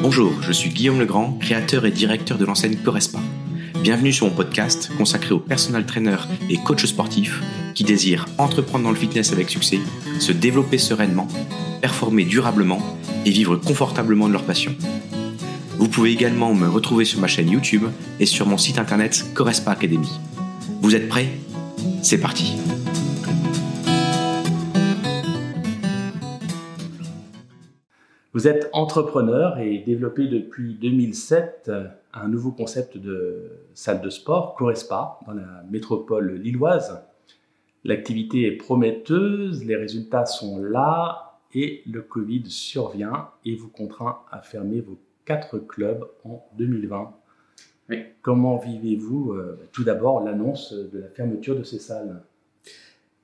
Bonjour, je suis Guillaume Legrand, créateur et directeur de l'enseigne Correspa. Bienvenue sur mon podcast consacré aux personal trainers et coachs sportifs qui désirent entreprendre dans le fitness avec succès, se développer sereinement, performer durablement et vivre confortablement de leur passion. Vous pouvez également me retrouver sur ma chaîne YouTube et sur mon site internet Correspa Academy. Vous êtes prêts? C'est parti Vous êtes entrepreneur et développez depuis 2007 un nouveau concept de salle de sport, Correspa, dans la métropole lilloise. L'activité est prometteuse, les résultats sont là et le Covid survient et vous contraint à fermer vos quatre clubs en 2020. Comment vivez-vous euh, tout d'abord l'annonce de la fermeture de ces salles?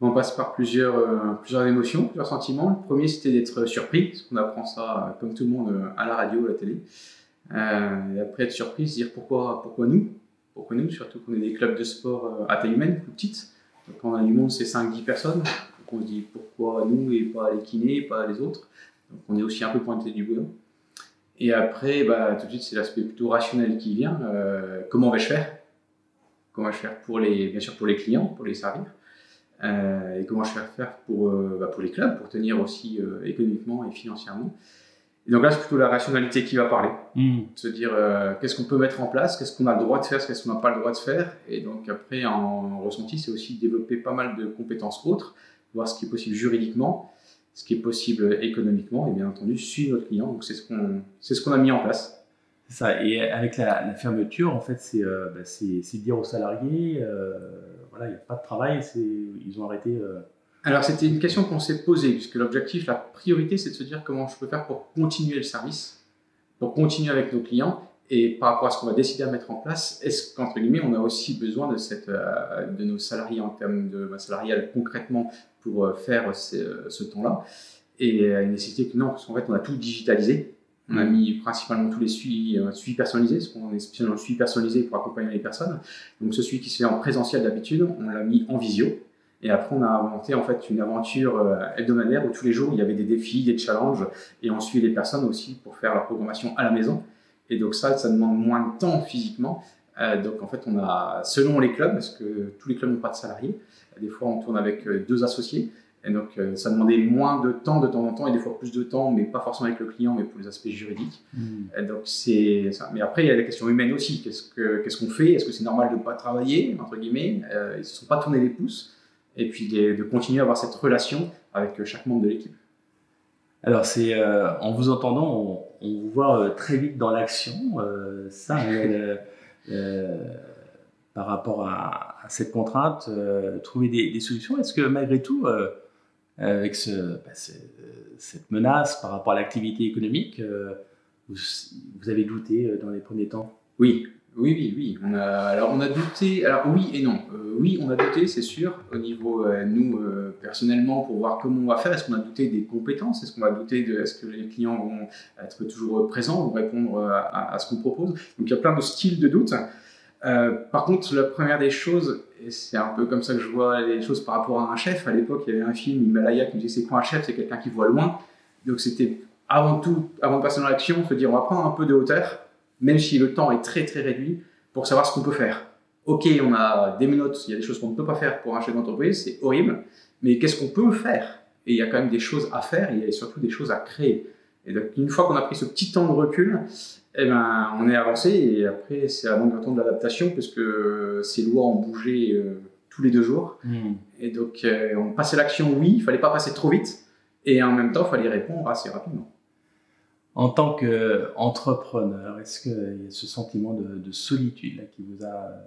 On passe par plusieurs, euh, plusieurs émotions, plusieurs sentiments. Le premier, c'était d'être surpris, parce qu'on apprend ça, euh, comme tout le monde, à la radio, à la télé. et après, être surpris, se dire pourquoi, pourquoi nous? Pourquoi nous? Surtout qu'on est des clubs de sport à taille humaine, plus petites. Quand on a du monde, c'est 5-10 personnes. Donc, on se dit pourquoi nous et pas les kinés, pas les autres. Donc, on est aussi un peu pointé du bout. Et après, bah, tout de suite, c'est l'aspect plutôt rationnel qui vient. Euh, comment vais-je faire? Comment vais-je faire pour les, bien sûr pour les clients, pour les servir? euh, Et comment je vais faire pour, euh, bah, pour les clubs, pour tenir aussi économiquement et financièrement Et donc là, c'est plutôt la rationalité qui va parler. Hmm. Se dire qu'est-ce qu'on peut mettre en place, qu'est-ce qu'on a le droit de faire, qu'est-ce qu'on n'a pas le droit de faire. Et donc après, en ressenti, c'est aussi développer pas mal de compétences autres, voir ce qui est possible juridiquement ce qui est possible économiquement et bien entendu suivre notre client. Donc c'est ce qu'on ce qu'on a mis en place. C'est ça. Et avec la, fermeture, en fait, c'est euh, bah, dire aux salariés, euh, il n'y a pas de travail, ils ont arrêté. Euh. Alors c'était une question qu'on s'est posée puisque l'objectif, la priorité, c'est de se dire comment je peux faire pour continuer le service, pour continuer avec nos clients et par rapport à ce qu'on va décider à mettre en place, est-ce qu'entre guillemets, on a aussi besoin de, cette, de nos salariés en termes de salarial concrètement pour euh, faire euh, ce, temps-là? Et a une nécessité que non, parce qu'en fait, on a tout digitalisé. On a mis principalement tous les suivis, euh, personnalisés, parce qu'on est spécialement suivi personnalisé pour accompagner les personnes. Donc, ce suivi qui se fait en présentiel d'habitude, on l'a mis en visio. Et après, on a inventé en fait une aventure hebdomadaire où tous les jours il y avait des défis, des challenges, et on suit les personnes aussi pour faire leur programmation à la maison. Et donc ça, ça demande moins de temps physiquement. donc en fait, on a selon les clubs, parce que tous les clubs n'ont pas de salariés, des fois, on tourne avec euh, deux associés. Et donc, euh, ça demandait moins de temps de temps en temps et des fois plus de temps, mais pas forcément avec le client, mais pour les aspects juridiques. Hmm. donc, c'est ça. Mais après, il y a la question humaine aussi. Qu'est-ce qu'on fait? Est-ce que c'est normal de ne pas travailler, entre guillemets? Euh, Ils ne se sont pas tournés les pouces. Et puis, de, continuer à avoir cette relation avec chaque membre de l'équipe. Alors, c'est en vous entendant, on, vous voit très vite dans l'action. ça, par rapport à, cette contrainte, euh, trouver des, solutions. Est-ce que malgré tout, euh, avec bah, cette menace par rapport à l'activité économique, euh, vous, avez douté dans les premiers temps? Oui, oui, oui, oui. Alors on a douté. Alors oui et non. oui, on a douté, c'est sûr. Au niveau nous personnellement, pour voir comment on va faire. Est-ce qu'on a douté des compétences? Est-ce qu'on va douter de Est-ce que les clients vont être toujours présents, vont répondre à, à ce qu'on propose? Donc il y a plein de styles de doute. Euh, par contre, la première des choses, c'est un peu comme ça que je vois les choses par rapport à un chef, à l'époque, il y avait un film, Himalaya, qui disait c'est quoi un chef? C'est quelqu'un qui voit loin. Donc c'était avant tout, avant de passer dans l'action, se dire on va prendre un peu de hauteur, même si le temps est très très réduit, pour savoir ce qu'on peut faire. Ok, on a des menottes, il y a des choses qu'on ne peut pas faire pour un chef d'entreprise, c'est horrible, mais qu'est-ce qu'on peut faire? Et il y a quand même des choses à faire, et il y a surtout des choses à créer. Et donc, une fois qu'on a pris ce petit temps de recul, eh ben, on est avancé et après, c'est à longueur temps de l'adaptation parce que ces lois ont bougé euh, tous les deux jours. Hmm. Et donc, euh, on passait l'action, oui, il fallait pas passer trop vite et en même temps, il fallait répondre assez rapidement. En tant qu'entrepreneur, est-ce qu'il y a ce sentiment de, solitude là, qui vous a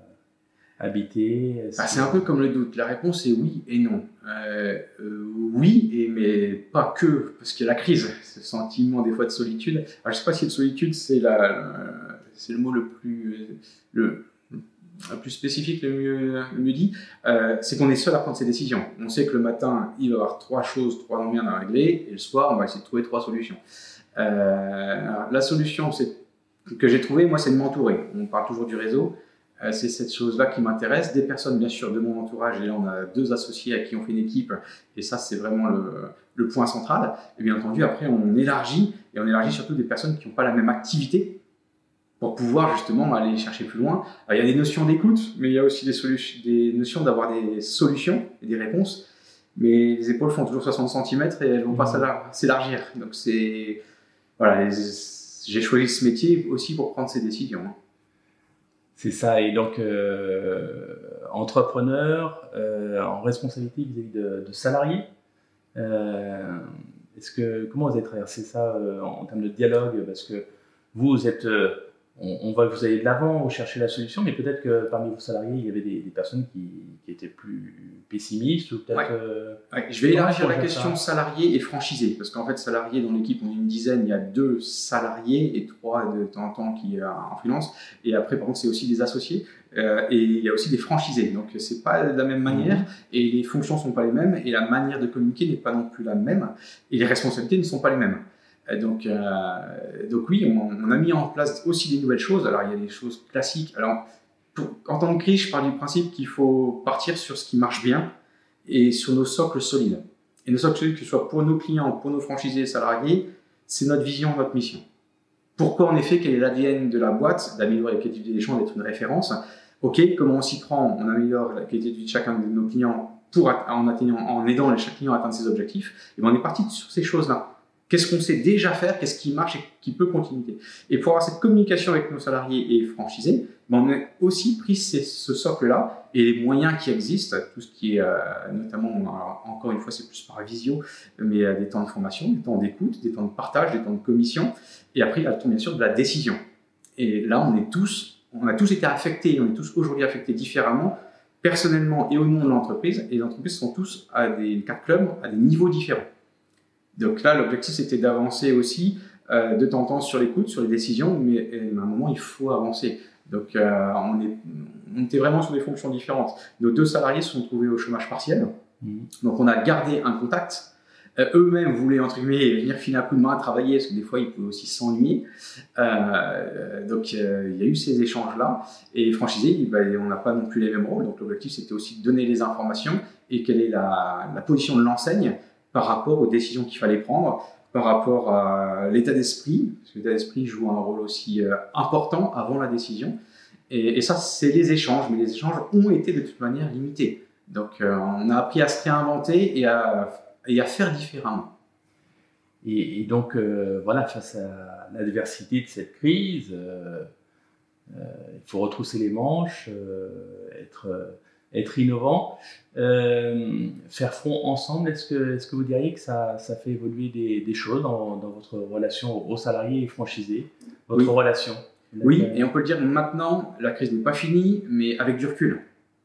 habité bah, C'est un peu comme le doute. La réponse est oui et non. Euh, euh, oui, et, mais pas que, parce qu'il y a la crise, ce sentiment des fois de solitude. Alors, je ne sais pas si de solitude, c'est c'est le mot le plus, le, plus spécifique, le mieux, le mieux dit. Euh, c'est qu'on est seul à prendre ses décisions. On sait que le matin, il va y avoir trois choses, trois moyens à régler, et le soir, on va essayer de trouver trois solutions. la solution que j'ai trouvée, moi, c'est de m'entourer. On parle toujours du réseau. Euh, c'est cette chose-là qui m'intéresse. Des personnes, bien sûr, de mon entourage, et là on a deux associés à qui on fait une équipe, et ça c'est vraiment le, point central. Et bien entendu, après on élargit, et on élargit surtout des personnes qui n'ont pas la même activité pour pouvoir justement aller chercher plus loin. il y a des notions d'écoute, mais il y a aussi des, des notions d'avoir des solutions et des réponses. Mais les épaules font toujours 60 cm et elles vont pas mmh. s'élargir. Donc c'est voilà, j'ai choisi ce métier aussi pour prendre ces décisions. C'est ça. Et donc, euh, entrepreneur, euh, en responsabilité vis-à-vis de, de, salariés. Euh, est-ce que comment vous avez traversé ça en, termes de dialogue? Parce que vous, vous êtes on, voit que vous allez de l'avant, vous cherchez la solution, mais peut-être que parmi vos salariés, il y avait des, personnes qui, étaient plus pessimistes ou peut-être. Euh, je vais élargir la question salarié et franchisé, parce qu'en fait, salariés dans l'équipe, on est une dizaine, il y a deux salariés et trois de temps en temps qui sont en freelance, et après, par contre, c'est aussi des associés. Euh, et il y a aussi des franchisés, donc c'est pas de la même manière, mhm. et les fonctions sont pas les mêmes, et la manière de communiquer n'est pas non plus la même, et les responsabilités ne sont pas les mêmes. Donc, euh, donc oui, on, a mis en place aussi des nouvelles choses. Alors il y a des choses classiques. Alors en tant que crise, je pars du principe qu'il faut partir sur ce qui marche bien et sur nos socles solides. Et nos socles solides, que ce soit pour nos clients, pour nos franchisés et salariés, c'est notre vision, notre mission. Pourquoi en effet, quel est l'ADN de la boîte D'améliorer la qualité des gens, d'être une référence? Ok, comment on s'y prend? On améliore la qualité de vie de chacun de nos clients pour, en, atteignant, en aidant chaque client à atteindre ses objectifs. Et ben, on est parti sur ces choses-là. Qu'est-ce qu'on sait déjà faire Qu'est-ce qui marche et qui peut continuer Et pour avoir cette communication avec nos salariés et franchisés, ben, on a aussi pris ce socle-là et les moyens qui existent, tout ce qui est euh, notamment, encore une fois, c'est plus par visio, mais euh, des temps de formation, des temps d'écoute, des temps de partage, des temps de commission, et après, il y a le temps, bien sûr, de la décision. Et là, on est tous, on a tous été affectés, on est tous aujourd'hui affectés différemment, personnellement et au nom de l'entreprise, et les entreprises sont tous à des quatre clubs, à des niveaux différents. Donc là, l'objectif, c'était d'avancer aussi euh, de temps en temps sur l'écoute, sur les décisions, mais à un moment, il faut avancer. Donc euh, on, est, on était vraiment sur des fonctions différentes. Nos deux salariés se sont trouvés au chômage partiel. Mmh. Donc on a gardé un contact. Euh, eux-mêmes voulaient, entre guillemets, venir filer un coup de main, travailler, parce que des fois, ils pouvaient aussi s'ennuyer. donc il y a eu ces échanges-là. Et franchisé, ben, on n'a pas non plus les mêmes rôles. Donc l'objectif, c'était aussi de donner les informations et quelle est la, la position de l'enseigne par rapport aux décisions qu'il fallait prendre, par rapport à l'état d'esprit, parce que l'état d'esprit joue un rôle aussi euh, important avant la décision. Et, ça, c'est les échanges, mais les échanges ont été de toute manière limités. Donc, euh, on a appris à se réinventer et à, faire différemment. Et, donc, euh, voilà, face à l'adversité de cette crise, il faut retrousser les manches, être être innovant. Euh, faire front ensemble, est-ce que, est que vous diriez que ça, ça fait évoluer des, des choses dans, dans, votre relation aux salariés et franchisés, votre relation? Oui, et on peut le dire maintenant, la crise n'est pas finie, mais avec du recul.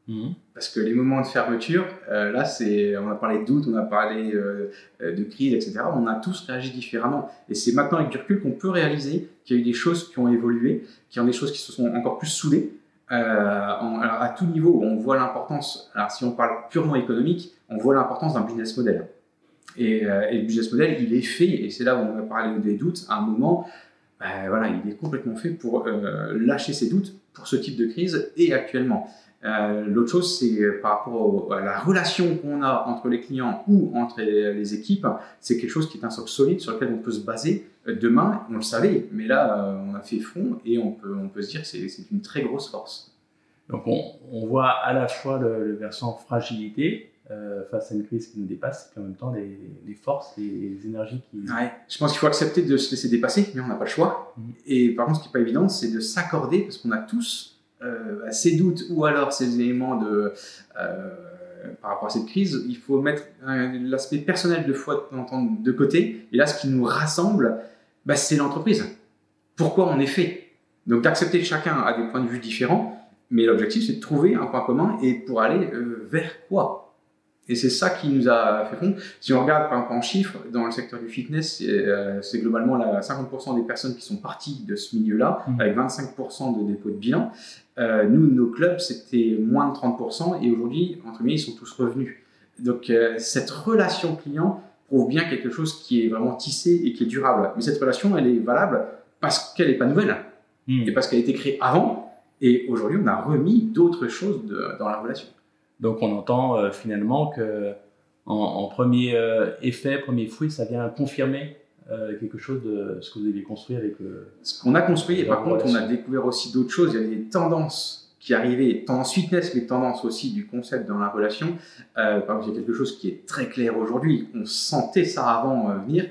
Mhm. Parce que les moments de fermeture, euh, là, c'est, on a parlé de doute, on a parlé euh, de crise, etc. On a tous réagi différemment. Et c'est maintenant avec du recul qu'on peut réaliser qu'il y a eu des choses qui ont évolué, qu'il y a des choses qui se sont encore plus soudées. Euh, alors à tout niveau, on voit l'importance, alors si on parle purement économique, on voit l'importance d'un business model. Et, euh, le business model, il est fait, et c'est là où on va parler des doutes, à un moment, ben, voilà, il est complètement fait pour euh, lâcher ses doutes pour ce type de crise et actuellement. Euh, l'autre chose, c'est par rapport à la relation qu'on a entre les clients ou entre les, équipes, c'est quelque chose qui est un socle solide sur lequel on peut se baser. Euh, demain, on le savait, mais là, euh, on a fait front et on peut, on peut se dire que c'est une très grosse force. Donc on, voit à la fois le, versant fragilité face à une crise qui nous dépasse, et en même temps les, forces, les, énergies qui... Ouais, je pense qu'il faut accepter de se laisser dépasser, mais on n'a pas le choix. Mmh. Et par contre, ce qui n'est pas évident, c'est de s'accorder, parce qu'on a tous euh, ces doutes ou alors ces éléments de, euh, par rapport à cette crise, il faut mettre l'aspect personnel de foi de côté. Et là, ce qui nous rassemble, bah, c'est l'entreprise. Pourquoi on est fait? Donc d'accepter que chacun a des points de vue différents, mais l'objectif c'est de trouver un point commun et pour aller euh, vers quoi? Et c'est ça qui nous a fait fond. Si on regarde par exemple en chiffres, dans le secteur du fitness, c'est euh, globalement la 50% des personnes qui sont parties de ce milieu-là, mmh. avec 25% de dépôt de bilan. Euh, nous, nos clubs, c'était moins de 30%, et aujourd'hui, entre guillemets, ils sont tous revenus. Donc euh, cette relation client prouve bien quelque chose qui est vraiment tissé et qui est durable. Mais cette relation, elle est valable parce qu'elle n'est pas nouvelle, mmh. et parce qu'elle a été créée avant, Et aujourd'hui, on a remis d'autres choses dans la relation. Donc on entend euh, finalement que en, premier euh, effet, premier fruit, ça vient confirmer euh, quelque chose de ce que vous avez construit avec Ce qu'on a construit, et par contre, on a découvert aussi d'autres choses. Il y avait des tendances qui arrivaient, tendance fitness, mais tendance aussi du concept dans la relation. par exemple, il y a quelque chose qui est très clair aujourd'hui. On sentait ça avant venir,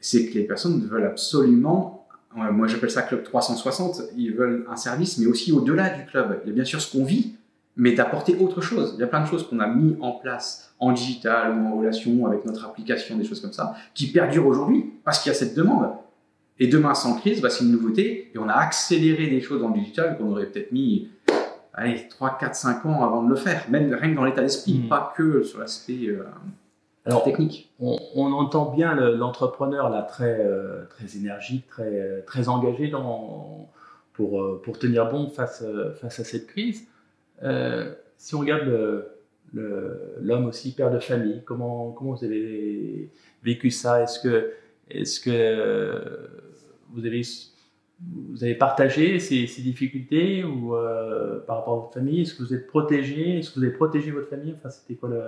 c'est que les personnes veulent absolument moi j'appelle ça Club 360, ils veulent un service, mais aussi au-delà du club. Il y a bien sûr ce qu'on vit, mais d'apporter autre chose. Il y a plein de choses qu'on a mis en place en digital ou en relation avec notre application, des choses comme ça, qui perdurent aujourd'hui parce qu'il y a cette demande. Et demain, sans crise, bah, c'est une nouveauté et on a accéléré des choses en digital qu'on aurait peut-être mis allez, 3, 4, 5 ans avant de le faire, même rien que dans l'état d'esprit, hmm. pas que sur l'aspect euh, technique. On, on, entend bien l'entrepreneur là très, euh, très énergique, très, très engagé dans, pour, euh, pour tenir bon face, face à cette crise. Euh, si on regarde l'homme aussi, père de famille, comment, comment vous avez vécu ça? Est-ce que, est que euh, vous, avez, vous avez partagé ces, difficultés ou, euh, par rapport à votre famille? Est-ce que vous êtes protégé? Est-ce que vous avez protégé votre famille? Enfin, c'était quoi le...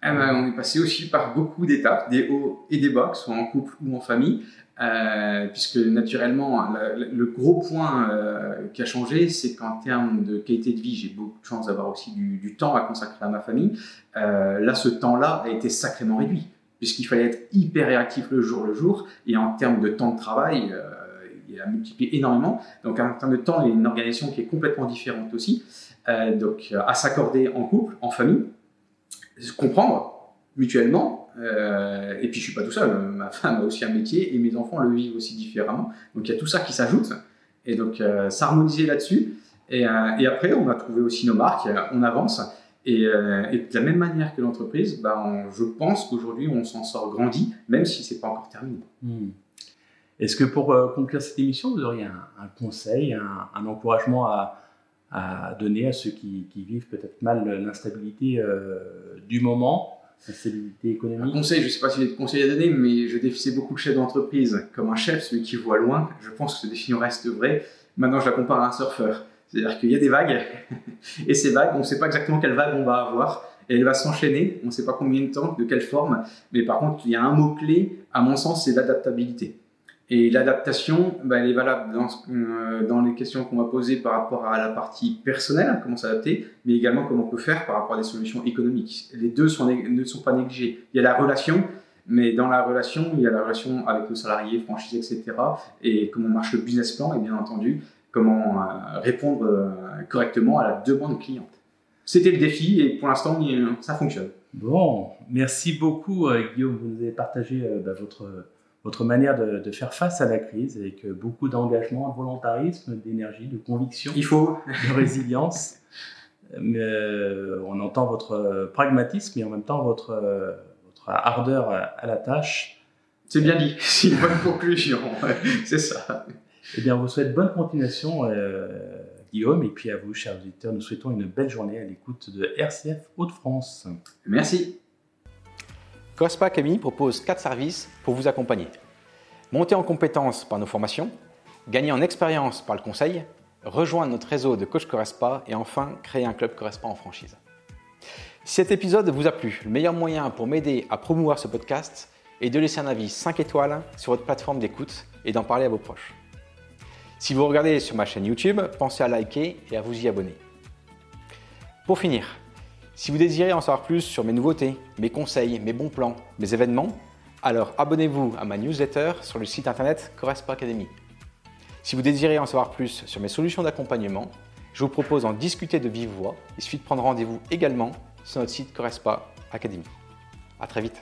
Ah ben, on est passé aussi par beaucoup d'étapes, des hauts et des bas, que ce soit en couple ou en famille. Euh, puisque naturellement, le, gros point euh, qui a changé, c'est qu'en termes de qualité de vie, j'ai beaucoup de chance d'avoir aussi du, temps à consacrer à ma famille. Euh, là, ce temps-là a été sacrément réduit, puisqu'il fallait être hyper réactif le jour le jour, et en termes de temps de travail, il a multiplié énormément. Donc, en termes de temps, il y a une organisation qui est complètement différente aussi. donc, à s'accorder en couple, en famille, comprendre mutuellement, euh, et puis je suis pas tout seul, ma femme a aussi un métier et mes enfants le vivent aussi différemment. Donc il y a tout ça qui s'ajoute et donc euh, s'harmoniser là-dessus. Et, euh, et, après on a trouvé aussi nos marques, on avance et, de la même manière que l'entreprise, bah, je pense qu'aujourd'hui on s'en sort grandi, même si c'est pas encore terminé. Hmm. Est-ce que pour conclure cette émission, vous auriez un, conseil, un, encouragement à, à, donner à ceux qui, vivent peut-être mal l'instabilité du moment stabilité économique. Un conseil, je ne sais pas si j'ai de conseils à donner, mais je définissais beaucoup de chefs d'entreprise comme un chef, celui qui voit loin. Je pense que cette définition reste vraie. Maintenant, je la compare à un surfeur. C'est-à-dire qu'il y a des vagues, et ces vagues, on ne sait pas exactement quelle vague on va avoir, et elle va s'enchaîner, on ne sait pas combien de temps, de quelle forme, mais par contre, il y a un mot-clé, à mon sens, c'est l'adaptabilité. Et l'adaptation, bah, elle est valable dans, euh, dans les questions qu'on va poser par rapport à la partie personnelle, comment s'adapter, mais également comment on peut faire par rapport à des solutions économiques. Les deux ne sont pas négligés. Il y a la relation, mais dans la relation, il y a la relation avec nos salariés, franchise, etc. Et comment marche le business plan, et bien entendu, comment euh, répondre euh, correctement à la demande cliente. C'était le défi, et pour l'instant, ça fonctionne. Bon, merci beaucoup Guillaume, vous nous avez partagé bah, votre votre manière de, faire face à la crise avec beaucoup d'engagement, de volontarisme, d'énergie, de conviction. Il faut. De résilience. Mais, euh, on entend votre pragmatisme et en même temps votre, votre ardeur à, la tâche. C'est bien dit, c'est une bonne conclusion, c'est ça. Eh bien, on vous souhaite bonne continuation, euh, Guillaume, et puis à vous, chers auditeurs, nous souhaitons une belle journée à l'écoute de RCF Hauts-de-France. Merci. COSPA Academy propose 4 services pour vous accompagner. Monter en compétences par nos formations, gagner en expérience par le conseil, rejoindre notre réseau de coach Corespa et enfin créer un club Corespa en franchise. Si cet épisode vous a plu, le meilleur moyen pour m'aider à promouvoir ce podcast est de laisser un avis 5 étoiles sur votre plateforme d'écoute et d'en parler à vos proches. Si vous regardez sur ma chaîne YouTube, pensez à liker et à vous y abonner. Pour finir, si vous désirez en savoir plus sur mes nouveautés, mes conseils, mes bons plans, mes événements, alors abonnez-vous à ma newsletter sur le site internet Corespa Academy. Si vous désirez en savoir plus sur mes solutions d'accompagnement, je vous propose d'en discuter de vive voix. Il suffit de prendre rendez-vous également sur notre site Corespa Academy. A très vite